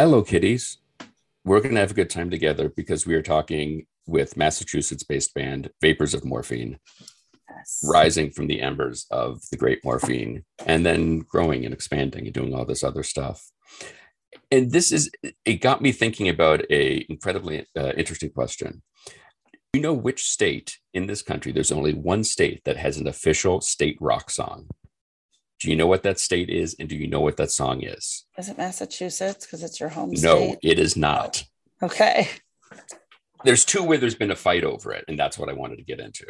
Hello, kitties. We're going to have a good time together because we are talking with Massachusetts based band Vapors of Morphine, Yes. rising from the embers of the great morphine and then growing and expanding and doing all this other stuff. And this is, it got me thinking about a incredibly uh, interesting question. Do you know which state in this country? There's only one state that has an official state rock song. Do you know what that state is? And do you know what that song is? Is it Massachusetts? Because it's your home No, state. No, it is not. Okay. There's two where there's been a fight over it, and that's what I wanted to get into.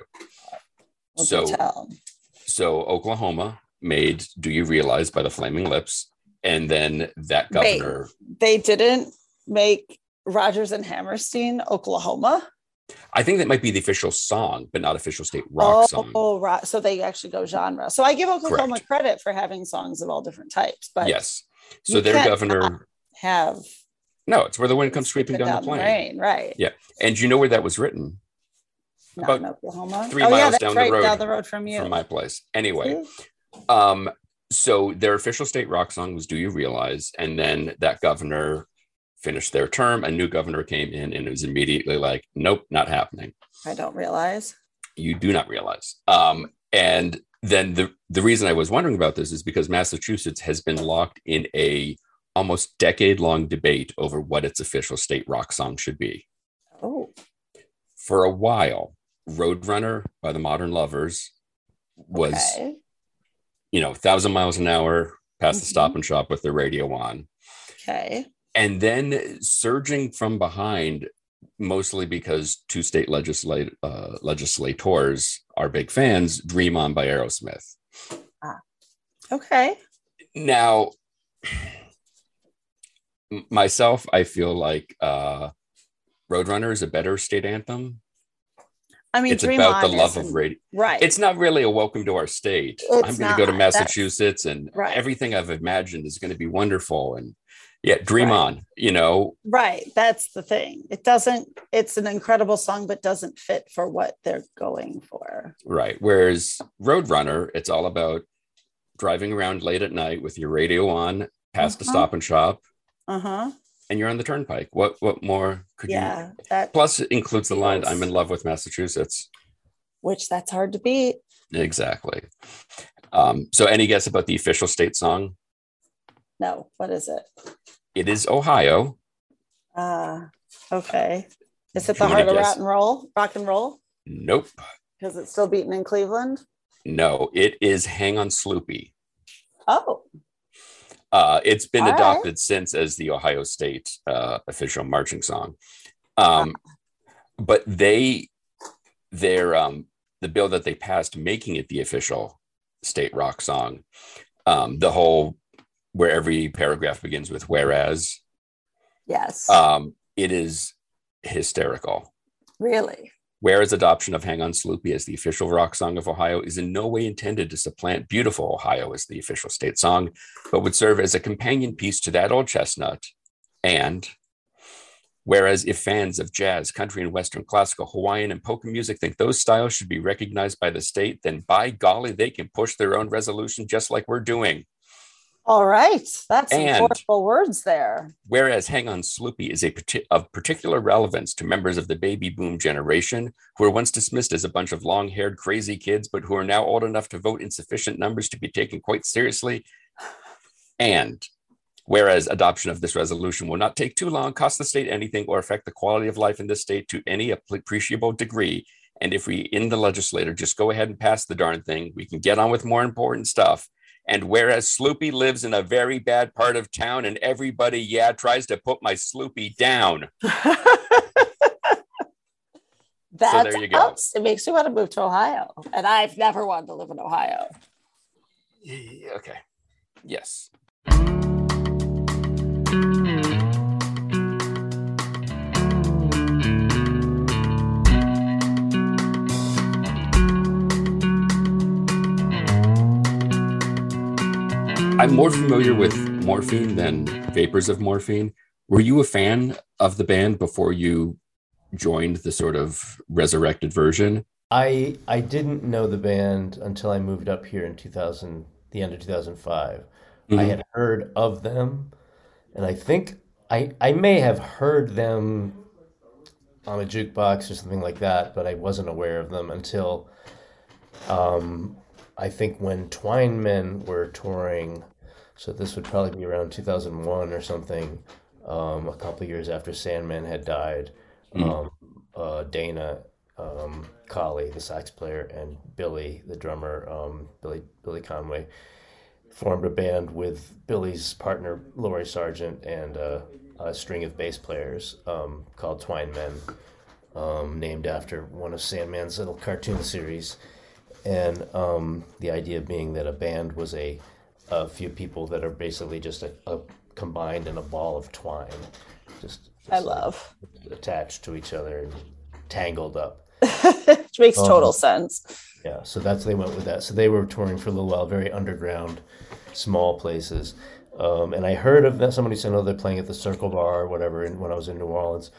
So, so Oklahoma made "Do You Realize" by the Flaming Lips, and then that Wait. governor. They didn't make Rodgers and Hammerstein, Oklahoma. I think that might be the official song, but not official state rock oh, song. oh, right. So they actually go genre. So I give Oklahoma credit for having songs of all different types, but yes. So their governor. have No, it's where the wind comes sweeping down, the plain. rain, right? Yeah. And do you know where that was written? Not About in Oklahoma. three oh, yeah, miles that's down the road down the road from you. From my place. Anyway, Um, so their official state rock song was "Do You Realize?" And then that governor finished their term. A new governor came in, and it was immediately like, "Nope, not happening. I don't realize. You do not realize." Um, and then the the reason I was wondering about this is because Massachusetts has been locked in a almost decade long debate over what its official state rock song should be. Oh, For a while, Roadrunner by the Modern Lovers was okay. you know, thousand miles an hour past the Mhm. stop and shop with the radio on. Okay. And then surging from behind, mostly because two state legislate, uh, legislators are big fans, Dream On by Aerosmith. Ah, Okay. Now, myself, I feel like uh, Roadrunner is a better state anthem. I mean, It's Dream about the love of radio. Right. It's not really a welcome to our state. It's I'm going to go to. That's- Massachusetts and Right. everything I've imagined is going to be wonderful. And yeah, dream Right. on, you know, right. That's the thing. It doesn't, it's an incredible song, but doesn't fit for what they're going for. right. Whereas Roadrunner, it's all about driving around late at night with your radio on past the Uh-huh. stop and shop Uh huh. and you're on the turnpike. What what more could you Yeah. That, plus it includes the line I'm in love with Massachusetts. which that's hard to beat. Exactly. Um, so any guess about the official state song? No. What is it? It is Ohio. Uh, okay. Is it the heart of guess. rock and roll? Rock and roll? Nope. Because it's still beaten in Cleveland. No, it is Hang on Sloopy. Oh, Uh, it's been All right. adopted since as the Ohio State uh, official marching song. Um, but they, their um, the bill that they passed making it the official state rock song, um, the whole where every paragraph begins with whereas, yes. um, it is hysterical. really? Whereas adoption of Hang On Sloopy as the official rock song of Ohio is in no way intended to supplant Beautiful Ohio as the official state song, but would serve as a companion piece to that old chestnut. And whereas if fans of jazz, country, and Western classical, Hawaiian, and polka music think those styles should be recognized by the state, then by golly, they can push their own resolution just like we're doing. All right. That's some forceful words there. Whereas Hang On Sloopy is a of particular relevance to members of the baby boom generation who were once dismissed as a bunch of long haired, crazy kids, but who are now old enough to vote in sufficient numbers to be taken quite seriously. And whereas adoption of this resolution will not take too long, cost the state anything, or affect the quality of life in this state to any appreciable degree. And if we in the legislature just go ahead and pass the darn thing, we can get on with more important stuff. And whereas Sloopy lives in a very bad part of town and everybody, yeah, tries to put my Sloopy down. That's go. helps. It makes me want to move to Ohio. And I've never wanted to live in Ohio. Okay. Yes. I'm more familiar with morphine than vapors of morphine. Were you a fan of the band before you joined the sort of resurrected version? I I didn't know the band until I moved up here in 2000, the end of 2005. I Mhm. had heard of them, and I think I I may have heard them on a jukebox or something like that, but I wasn't aware of them until um, I think when Twinemen were touring. So this would probably be around 2001 or something, um, a couple years after Sandman had died. Um, uh, Dana um, Colley, the sax player, and Billy, the drummer, um, Billy Billy Conway, formed a band with Billy's partner Laurie Sargent and uh, a string of bass players um, called Twinemen, um, named after one of Sandman's little cartoon series. And um, the idea being that a band was a, a few people that are basically just a, a combined in a ball of twine, just, I just love. attached to each other and tangled up. Which makes total Um, sense. Yeah, so that's they went with that. So they were touring for a little while, very underground, small places. Um, and I heard of that. Somebody said, "Oh, they're playing at the Circle Bar or whatever." And when I was in New Orleans,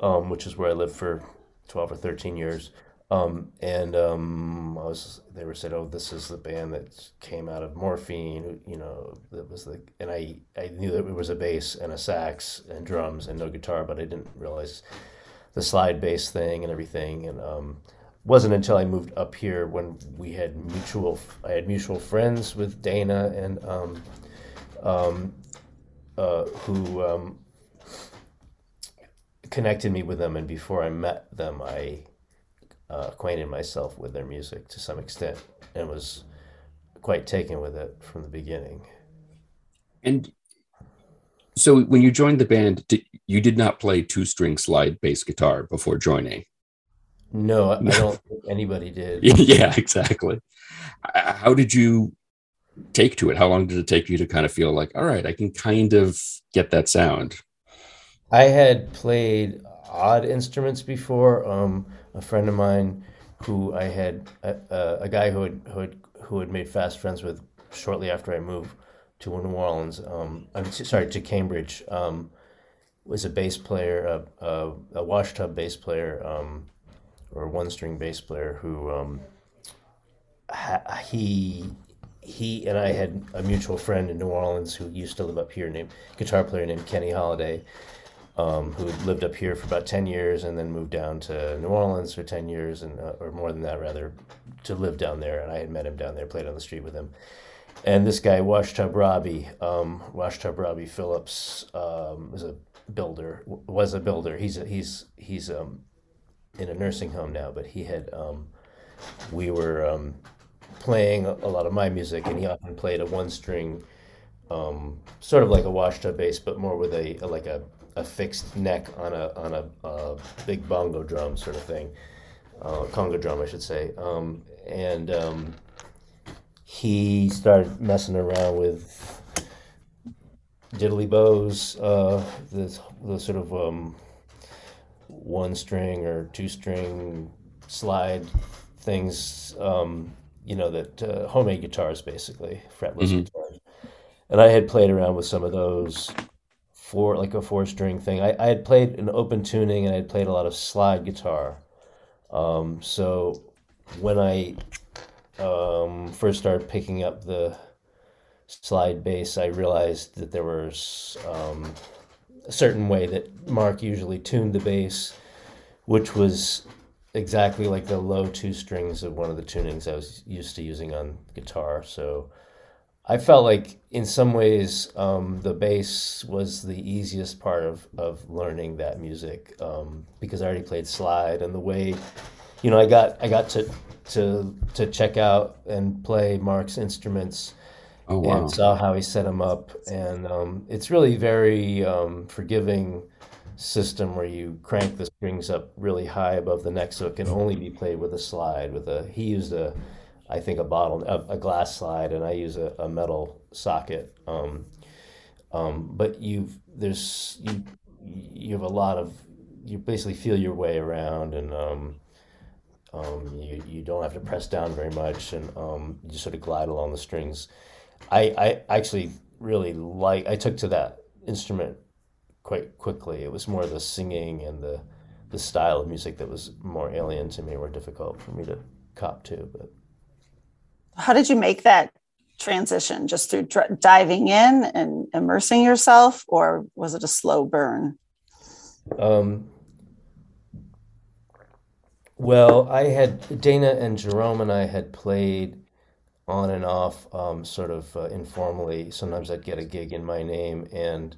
um, which is where I lived for twelve or thirteen years, um, and um, I was, they were said, "Oh, this is the band that came out of Morphine." You know, that was the, and I I knew that it was a bass and a sax and drums and no guitar, but I didn't realize the slide bass thing and everything. And um, wasn't until I moved up here when we had mutual. I had mutual friends with Dana and um, um, uh, who um, connected me with them. And before I met them, I uh, acquainted myself with their music to some extent and was quite taken with it from the beginning. And so when you joined the band, di- you did not play two string slide bass guitar before joining. No, I I don't think anybody did. yeah, exactly. Uh, How did you take to it? How long did it take you to kind of feel like, all right, I can kind of get that sound? I had played odd instruments before. Um, a friend of mine, who I had a, a, guy who had, who had who had made fast friends with shortly after I moved to New Orleans. Um, I'm sorry to Cambridge. Um, was a bass player, a, a, a washtub bass player, um, or one string bass player who um, ha- he he and I had a mutual friend in New Orleans who used to live up here, named guitar player named Kenny Holiday um, who lived up here for about 10 years and then moved down to New Orleans for 10 years, and uh, or more than that, rather, to live down there. And I had met him down there, played on the street with him. And this guy, Washtub Robbie, um, Washtub Robbie Phillips, um, is a builder, was a builder. He's a, he's he's um, in a nursing home now, but he had um, we were um, playing a, lot of my music, and he often played a one string um, sort of like a washtub bass, but more with a- like a, a fixed neck on a on a, uh big bongo drum sort of thing, uh, conga drum, I should say. Um, and um, he started messing around with diddly bows, uh, the the sort of um, one string or two string slide things. Um, you know that uh, homemade guitars, basically fretless Mhm. guitars and I had played around with some of those four, like a four string thing. I, I had played an open tuning and I had played a lot of slide guitar. Um, so when I um, first started picking up the slide bass, I realized that there was um, a certain way that Mark usually tuned the bass, which was exactly like the low two strings of one of the tunings I was used to using on guitar. So I felt like in some ways um, the bass was the easiest part of, of learning that music um, because I already played slide and the way you know I got I got to to to check out and play Mark's instruments Oh, wow. and saw how he set them up and um, it's really very um, forgiving system where you crank the strings up really high above the neck so it can only be played with a slide with a he used a I think a bottle, a, a glass slide, and I use a, a metal socket. Um, um, but you've there's you you have a lot of you basically feel your way around, and um, um, you you don't have to press down very much, and um, you just sort of glide along the strings. I I actually really like I took to that instrument quite quickly. It was more the singing and the the style of music that was more alien to me, or difficult for me to cop to, but. How did you make that transition? Just through dr- diving in and immersing yourself, or was it a slow burn? Um, well, I had Dana and Jerome and I had played on and off, um, sort of uh, informally. Sometimes I'd get a gig in my name, and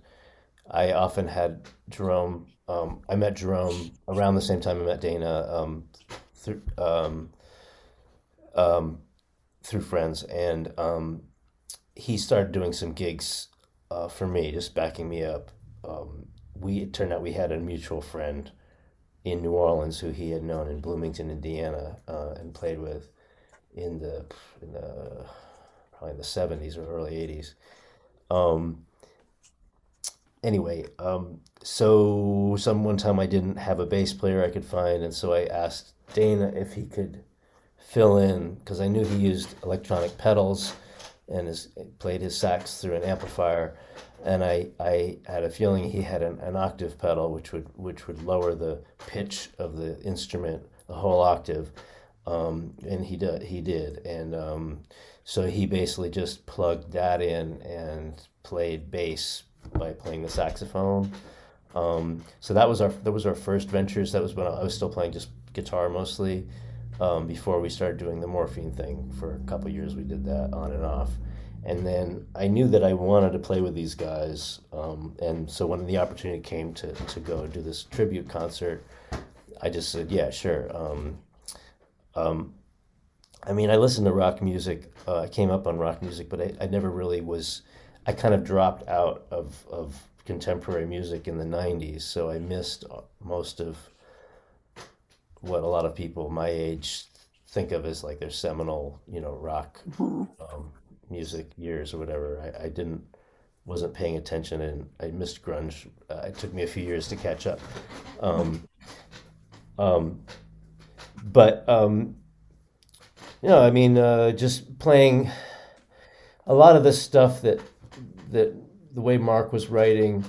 I often had Jerome. Um, I met Jerome around the same time I met Dana um, through um, um, through friends, and um, he started doing some gigs uh, for me, just backing me up. Um, we it turned out we had a mutual friend in New Orleans who he had known in Bloomington, Indiana, uh, and played with in the in the probably in the seventies or early eighties. Um, anyway, um, so some one time I didn't have a bass player I could find, and so I asked Dana if he could fill in because I knew he used electronic pedals and his, played his sax through an amplifier, and I, I had a feeling he had an, an octave pedal which would which would lower the pitch of the instrument a whole octave, um, and he did he did, and um, so he basically just plugged that in and played bass by playing the saxophone. Um, so that was our that was our first ventures. That was when I was still playing just guitar mostly. Um, before we started doing the morphine thing for a couple years, we did that on and off. And then I knew that I wanted to play with these guys, um, and so when the opportunity came to to go do this tribute concert, I just said, "Yeah, sure." Um, um, I mean, I listened to rock music. Uh, I came up on rock music, but I, I never really was. I kind of dropped out of of contemporary music in the '90s, so I missed most of what a lot of people my age think of as like their seminal, you know, rock um, music years or whatever. I, I didn't wasn't paying attention and I missed grunge. Uh, it took me a few years to catch up. Um, um, but um, you know, I mean, uh, just playing a lot of the stuff that that the way Mark was writing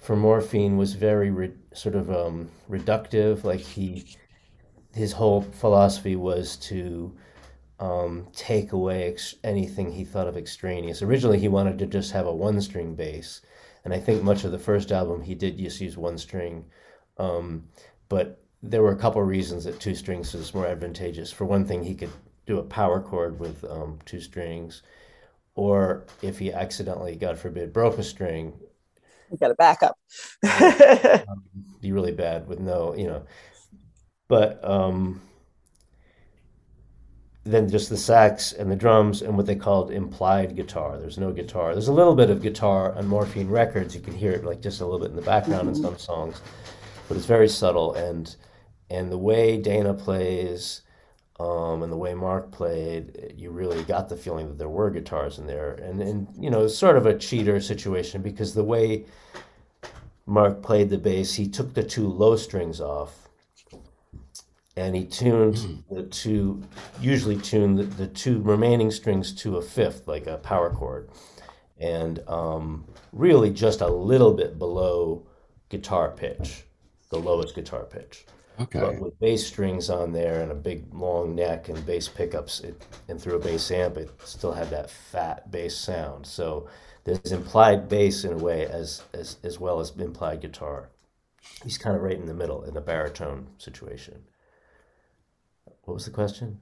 for Morphine was very re- sort of um, reductive. Like he, his whole philosophy was to um, take away ex- anything he thought of extraneous. Originally, he wanted to just have a one-string bass, and I think much of the first album he did just use one string. Um, but there were a couple of reasons that two strings was more advantageous. For one thing, he could do a power chord with um, two strings, or if he accidentally, God forbid, broke a string, You got to back up. um, be really bad with no, you know. But um, then just the sax and the drums and what they called implied guitar. There's no guitar. There's a little bit of guitar on Morphine Records. You can hear it like just a little bit in the background in some songs, but it's very subtle. And and the way Dana plays um, and the way Mark played, you really got the feeling that there were guitars in there. And and you know, it's sort of a cheater situation because the way Mark played the bass, he took the two low strings off and he tuned the two usually tuned the, the two remaining strings to a fifth like a power chord. And um, really just a little bit below guitar pitch the lowest guitar pitch. Okay. but with bass strings on there and a big long neck and bass pickups it, and through a bass amp it still had that fat bass sound. So there's implied bass in a way as as, as well as implied guitar. He's kind of right in the middle in the baritone situation what was the question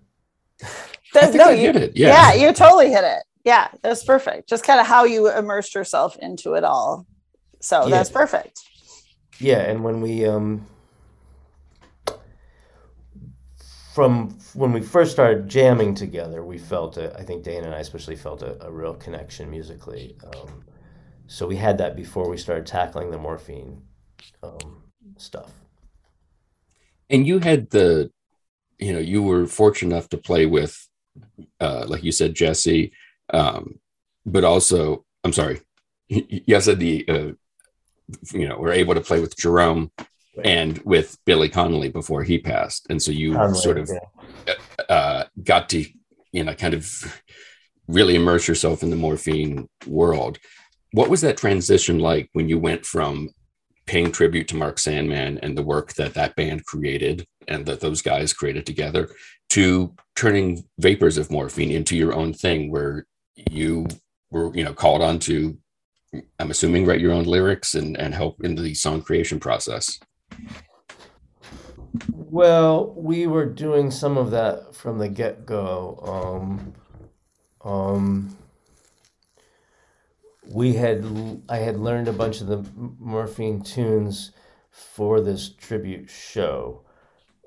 There's- think I get it, yeah. you totally hit it. Yeah, that's perfect. Just kind of how you immersed yourself into it all. So Yeah. that's perfect. Yeah, and when we um from when we first started jamming together, we felt a, I think Dana and I especially felt a, a real connection musically. Um, so we had that before we started tackling the morphine um, stuff. And you had the, you know, you were fortunate enough to play with, uh, like you said, Jesse, um, but also, I'm sorry, you said the, uh, you know, were able to play with Jerome Right. and with Billy Connolly before he passed, and so you sort of yeah. uh, got to, you know, kind of really immerse yourself in the morphine world. What was that transition like when you went from paying tribute to Mark Sandman and the work that that band created and that those guys created together to turning Vapors of Morphine into your own thing where you were, you know, called on to, I'm assuming, write your own lyrics and, and help in the song creation process. Well, we were doing some of that from the get go. Um, um, we had I had learned a bunch of the morphine tunes for this tribute show,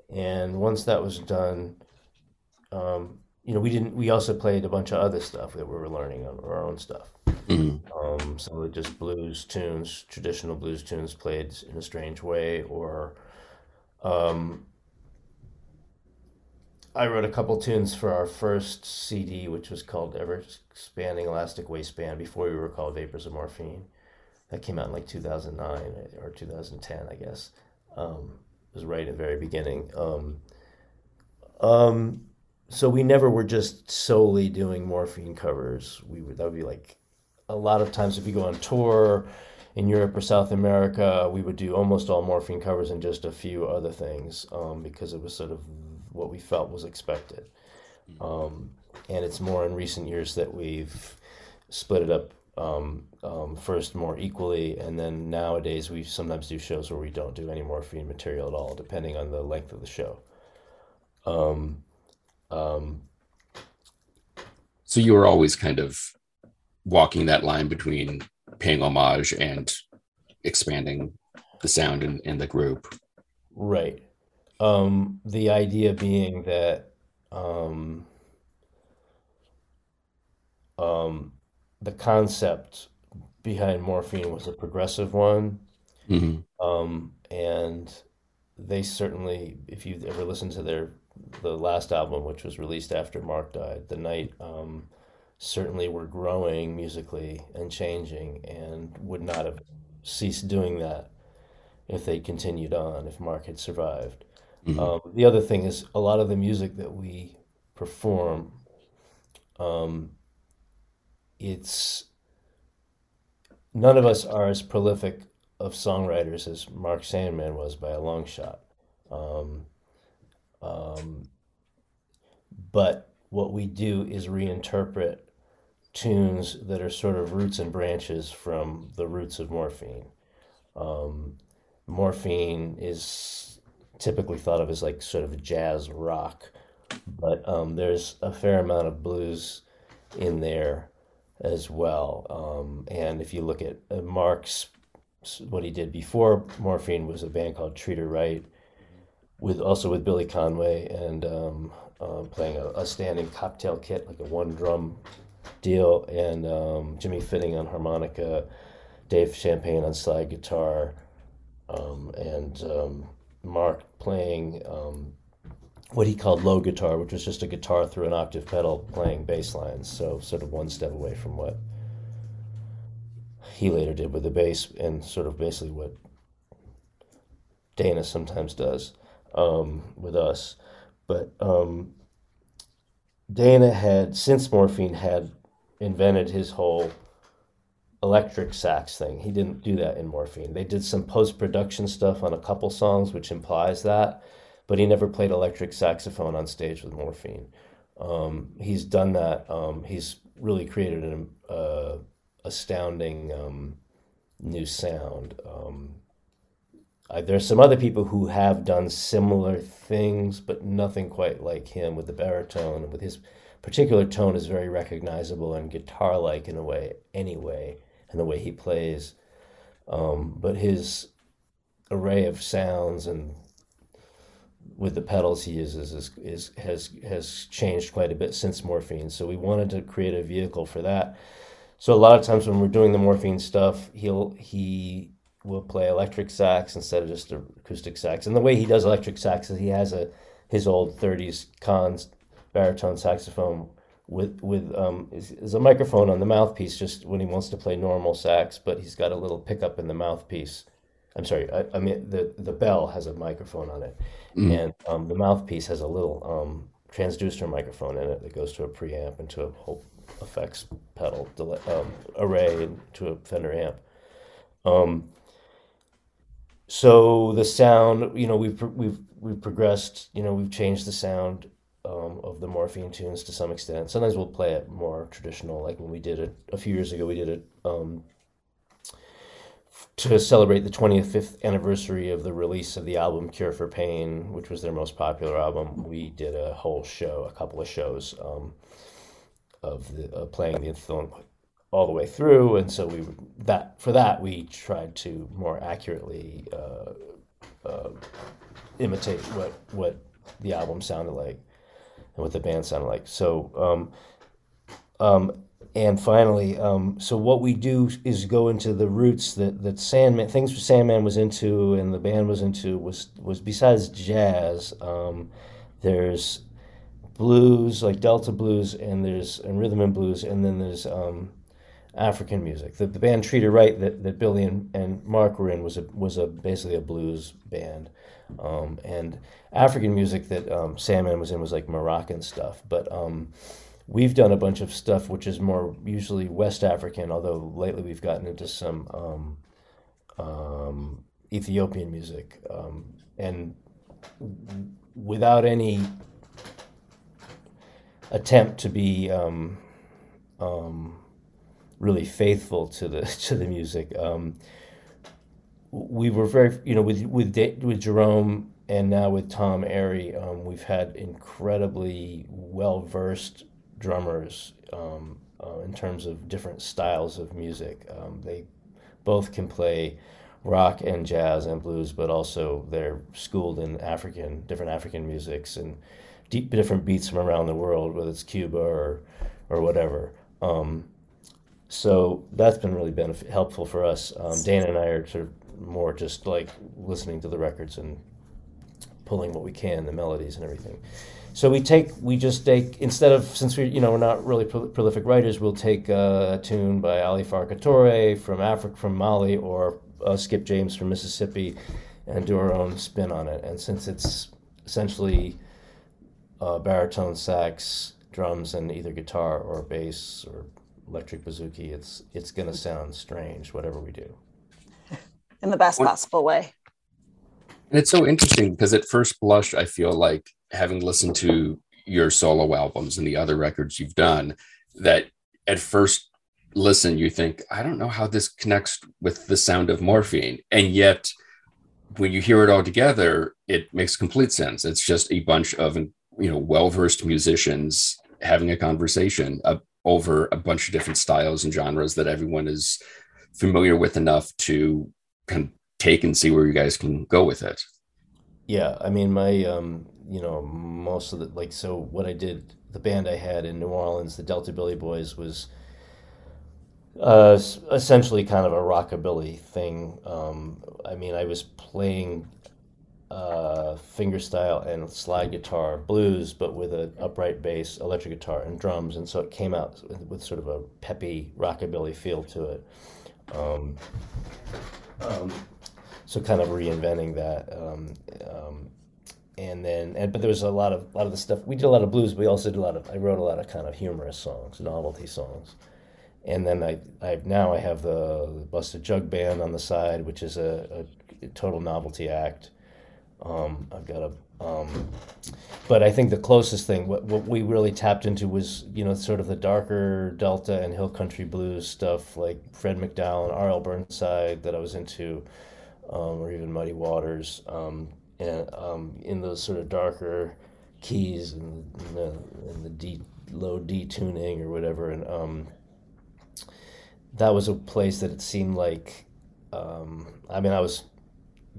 and once that was done, um, you know, we didn't. We also played a bunch of other stuff that we were learning on our own stuff. Mhm. Um, some of just blues tunes, traditional blues tunes played in a strange way, or um, I wrote a couple tunes for our first CD, which was called Ever Expanding Elastic Waistband, before we were called Vapors of Morphine. That came out in like 2009 or 2010, I guess. Um, it was right at the very beginning. Um, um, so we never were just solely doing morphine covers. We would that would be like a lot of times if you go on tour in Europe or South America, we would do almost all morphine covers and just a few other things um, because it was sort of what we felt was expected. Um, and it's more in recent years that we've split it up um, um, first more equally, and then nowadays we sometimes do shows where we don't do any more morphine material at all, depending on the length of the show. Um, um, So you were always kind of walking that line between paying homage and expanding the sound in the group. Right. Um, the idea being that um, um, the concept behind morphine was a progressive one. Mhm. Um, and they certainly, if you've ever listened to their the last album, which was released after Mark died, The Night, um, certainly were growing musically and changing, and would not have ceased doing that if they continued on, if Mark had survived. Mhm. Um, the other thing is a lot of the music that we perform, um, it's none of us are as prolific of songwriters as Mark Sandman was by a long shot. Um, um, but what we do is reinterpret tunes that are sort of roots and branches from the roots of morphine. Um, morphine is typically thought of as like sort of jazz rock, but um, there's a fair amount of blues in there as well. Um, and if you look at uh, Mark's, what he did before morphine was a band called Treat Her Right, with also with Billy Conway and um, uh, playing a, a standing cocktail kit, like a one drum deal, and um, Jimmy Fitting on harmonica, Dave Champagne on slide guitar, um, and um, Mark playing um, what he called low guitar, which was just a guitar through an octave pedal playing bass lines. So sort of one step away from what he later did with the bass, and sort of basically what Dana sometimes does um, with us. But um, Dana had, since morphine, had invented his whole electric sax thing. He didn't do that in morphine. They did some post production stuff on a couple songs, which implies that, but he never played electric saxophone on stage with morphine. Um, he's done that. Um, he's really created an uh, astounding um, new sound. Um, I, there's some other people who have done similar things, but nothing quite like him with the baritone. With his particular tone is very recognizable and guitar-like in a way, anyway, and the way he plays. Um, but his array of sounds and with the pedals he uses is, is has has changed quite a bit since morphine. So we wanted to create a vehicle for that. So a lot of times when we're doing the morphine stuff, he'll he will play electric sax instead of just acoustic sax. And the way he does electric sax is he has a his old '30s Cons baritone saxophone with with um is, a microphone on the mouthpiece just when he wants to play normal sax, but he's got a little pickup in the mouthpiece. I'm sorry, I, I mean the the bell has a microphone on it, Mhm. and um, the mouthpiece has a little um, transducer microphone in it that goes to a preamp and to a whole effects pedal delay, um, array and to a Fender amp. Um, so the sound, you know, we've we've we've progressed. You know, we've changed the sound um, of the morphine tunes to some extent. Sometimes we'll play it more traditional, like when we did it a few years ago. We did it um, to celebrate the 25th anniversary of the release of the album Cure for Pain, which was their most popular album. We did a whole show, a couple of shows um, of the uh, playing the film all the way through, and so we that for that we tried to more accurately uh, uh, imitate what what the album sounded like and what the band sounded like. So, um, um, and finally, um, so what we do is go into the roots that that Sandman things Sandman was into and the band was into was was besides jazz. Um, there's blues like Delta blues and there's and rhythm and blues and then there's um, African music. The, the band Treat Her Right that, that Billy and, and Mark were in was a was a basically a blues band. Um, and African music that um, Sandman was in was like Moroccan stuff. But um, we've done a bunch of stuff which is more usually West African, although lately we've gotten into some um, um, Ethiopian music. Um, and without any attempt to be um um really faithful to the to the music we were very, you know, with with with Jerome and now with Tom Arey, um, we've had incredibly well versed drummers um, uh, in terms of different styles of music. Um, they both can play rock and jazz and blues, but also they're schooled in African, different African musics and deep, different beats from around the world, whether it's Cuba or or whatever. Um, so that's been really benefit, helpful for us. Um, Dana and I are sort of more just like listening to the records and pulling what we can, the melodies and everything. So we take, we just take instead of since we, you know, we're not really pro- prolific writers, we'll take a tune by Ali Farka Touré from Africa, from Mali, or uh, Skip James from Mississippi, and do our own spin on it. And since it's essentially uh, baritone sax, drums, and either guitar or bass or electric bouzouki, it's it's gonna sound strange, whatever we do in the best possible way. And it's so interesting because at first blush, I feel like having listened to your solo albums and the other records you've done, that at first listen, you think, I don't know how this connects with the sound of morphine. And yet, when you hear it all together, it makes complete sense. It's just a bunch of, you know, well versed musicians having a conversation uh, over a bunch of different styles and genres that everyone is familiar with enough to can take and see where you guys can go with it. Yeah, I mean, my um, you know, most of the like, so what I did, the band I had in New Orleans, the Deltabilly Boys, was uh, essentially kind of a rockabilly thing. Um, I mean, I was playing uh, fingerstyle and slide guitar, blues, but with an upright bass, electric guitar, and drums, and so it came out with, sort of a peppy rockabilly feel to it. Um, so kind of reinventing that. Um, um, and then, and, but there was a lot of a lot of the stuff. We did a lot of blues. But we also did a lot of. I wrote a lot of kind of humorous songs, novelty songs. And then I, I now I have the, Busted Jug Band on the side, which is a, a total novelty act. Um, I've got a um, but I think the closest thing, what, what we really tapped into was, you know, sort of the darker Delta and Hill Country blues stuff like Fred McDowell and R.L. Burnside that I was into, um, or even Muddy Waters, um, and um, in those sort of darker keys and, the, and the D, low D tuning or whatever. And um, that was a place that it seemed like, um, I mean, I was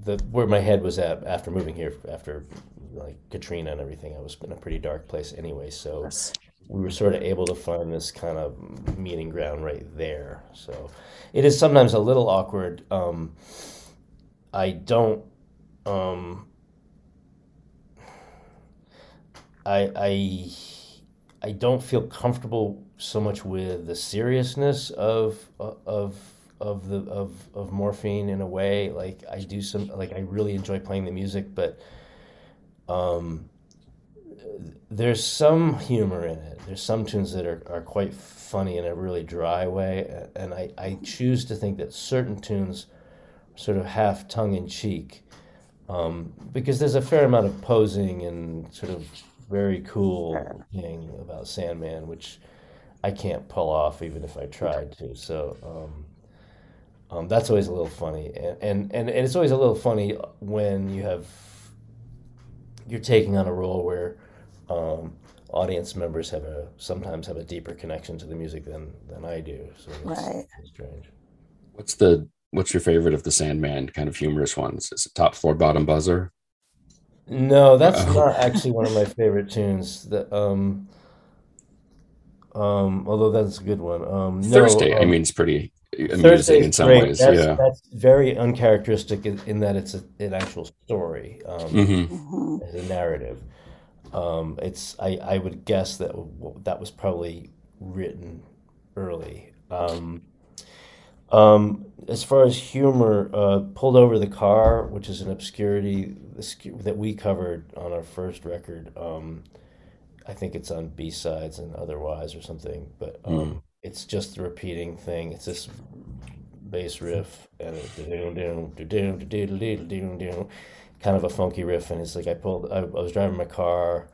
the where my head was at after moving here after like Katrina and everything. I was in a pretty dark place anyway, so yes. we were sort of able to find this kind of meeting ground right there. So it is sometimes a little awkward. Um, I don't. Um, I I I don't feel comfortable so much with the seriousness of of of the of of morphine in a way. Like I do some like I really enjoy playing the music, but um, there's some humor in it. There's some tunes that are, are quite funny in a really dry way, and I, I choose to think that certain tunes sort of half tongue in cheek, um, because there's a fair amount of posing and sort of very cool thing about Sandman, which I can't pull off even if I tried to. So um, um, that's always a little funny, and, and and and it's always a little funny when you have you're taking on a role where um, audience members have a sometimes have a deeper connection to the music than than I do. So that's, Right. that's strange. What's the what's your favorite of the Sandman kind of humorous ones? Is it top floor bottom buzzer? No, that's Oh. not actually one of my favorite tunes. That um, um, although that's a good one. Um, no, Thursday, I um, mean, it's pretty amusing Thursday's in some great. ways. That's, yeah. that's very uncharacteristic in, in that it's a, an actual story, um, hmm Mhm. as a narrative. Um, it's I, I would guess that that was probably written early. Um, um, as far as humor, uh, pulled over the car, which is an obscurity that we covered on our first record. Um, I think it's on B sides and otherwise or something, but um, Mm. it's just the repeating thing. It's this bass riff and kind of a funky riff, and it's like I pulled. I, I was driving my car.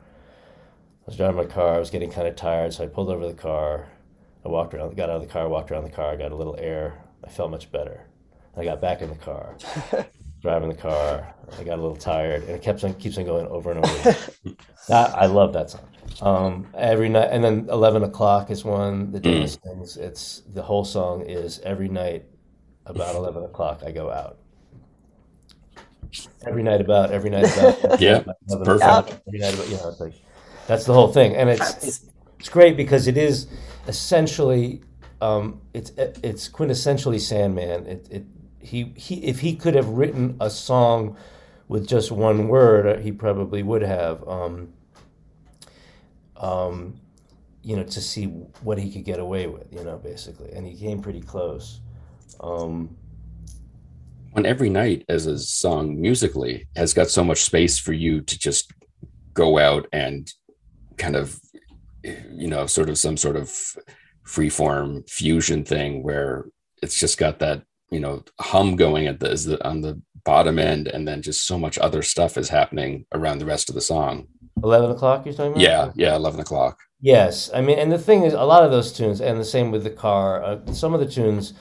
I was driving my car. I was getting kind of tired, so I pulled over the car. I walked around, got out of the car, walked around the car, got a little air. I felt much better. I got back in the car, driving the car. I got a little tired, and it kept on keeps on going over and over. that, I love that song. Um, every night, and then eleven o'clock is one that Dennis sings. It's the whole song is every night about eleven o'clock. I go out. Every night about every night about Yeah, about 11 perfect. o'clock, Every night about you know it's like that's the whole thing, and it's it's, it's great because it is essentially um, it's it's quintessentially Sandman. It, it he he if he could have written a song with just one word, he probably would have. Um, um, you know, to see what he could get away with, you know, basically, and he came pretty close. Um, On every night as a song musically has got so much space for you to just go out and kind of, you know, sort of some sort of freeform fusion thing where it's just got that, you know, hum going at the, is the on the bottom end, and then just so much other stuff is happening around the rest of the song. Eleven o'clock, you're talking about? Yeah, yeah, eleven o'clock. Yes, I mean, and the thing is, a lot of those tunes, and the same with the car. Uh, some of the tunes,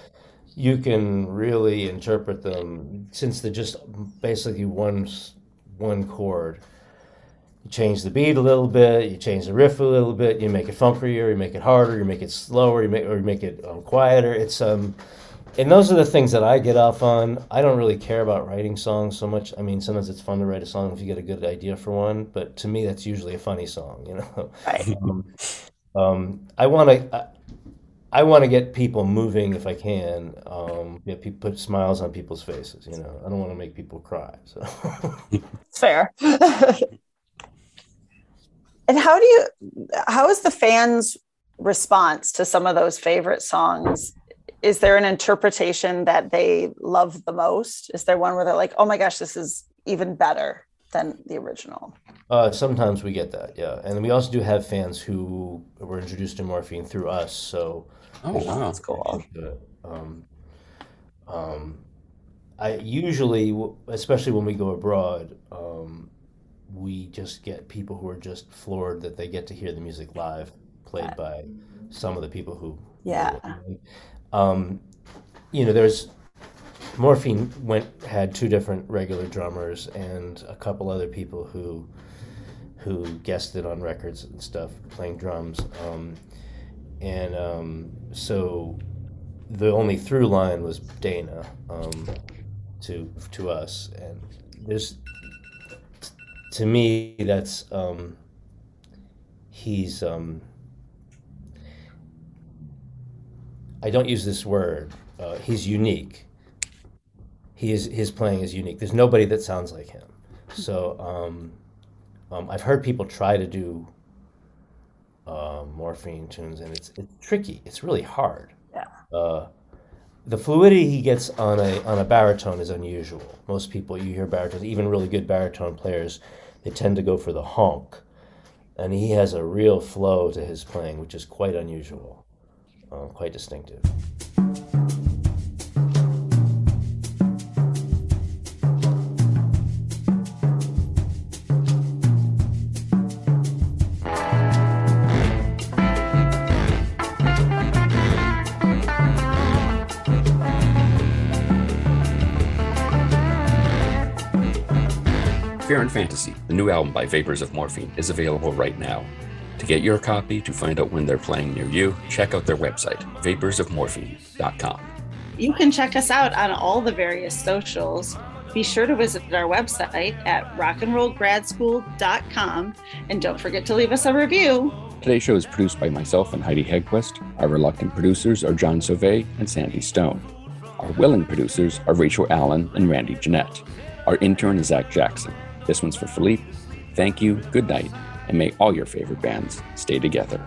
you can really interpret them since they're just basically one one chord. You change the beat a little bit, you change the riff a little bit, you make it funkier, you make it harder, you make it slower, you make or you make it um, quieter. It's um, and those are the things that I get off on. I don't really care about writing songs so much. I mean, sometimes it's fun to write a song if you get a good idea for one, but to me, that's usually a funny song, you know. Right. Um, um, I want to. I, I want to get people moving if I can. Um, get people, put smiles on people's faces. You know, I don't want to make people cry. So, fair. and how do you how is the fans response to some of those favorite songs? Is there an interpretation that they love the most? Is there one where they're like, "Oh my gosh, this is even better than the original"? uh, sometimes we get that, yeah, and we also do have fans who were introduced to morphine through us. So, Oh wow. That's cool. um, um, I usually, especially when we go abroad, um, we just get people who are just floored that they get to hear the music live, played by some of the people who. Yeah. Um, you know, there's Morphine went had two different regular drummers and a couple other people who who guested on records and stuff playing drums. Um, and um, so the only through line was Dana um, to to us, and there's to me that's um, he's um, I don't use this word. Uh, he's unique. He is his playing is unique. There's nobody that sounds like him. So um, um, I've heard people try to do uh, morphine tunes, and it's it's tricky. It's really hard. Yeah. Uh, the fluidity he gets on a on a baritone is unusual. Most people you hear baritones, even really good baritone players, they tend to go for the honk, and he has a real flow to his playing, which is quite unusual, uh, quite distinctive. The new album by Vapors of Morphine, is available right now. To get your copy, to find out when they're playing near you, check out their website, vaporsofmorphine.com. You can check us out on all the various socials. Be sure to visit our website at rockandrollgradschool.com and don't forget to leave us a review. Today's show is produced by myself and Heidi Hegquist. Our reluctant producers are John Sauvé and Sandy Stone. Our willing producers are Rachel Allen and Randy Jeanette. Our intern is Zach Jackson. This one's for Philippe. Thank you, good night, and may all your favorite bands stay together.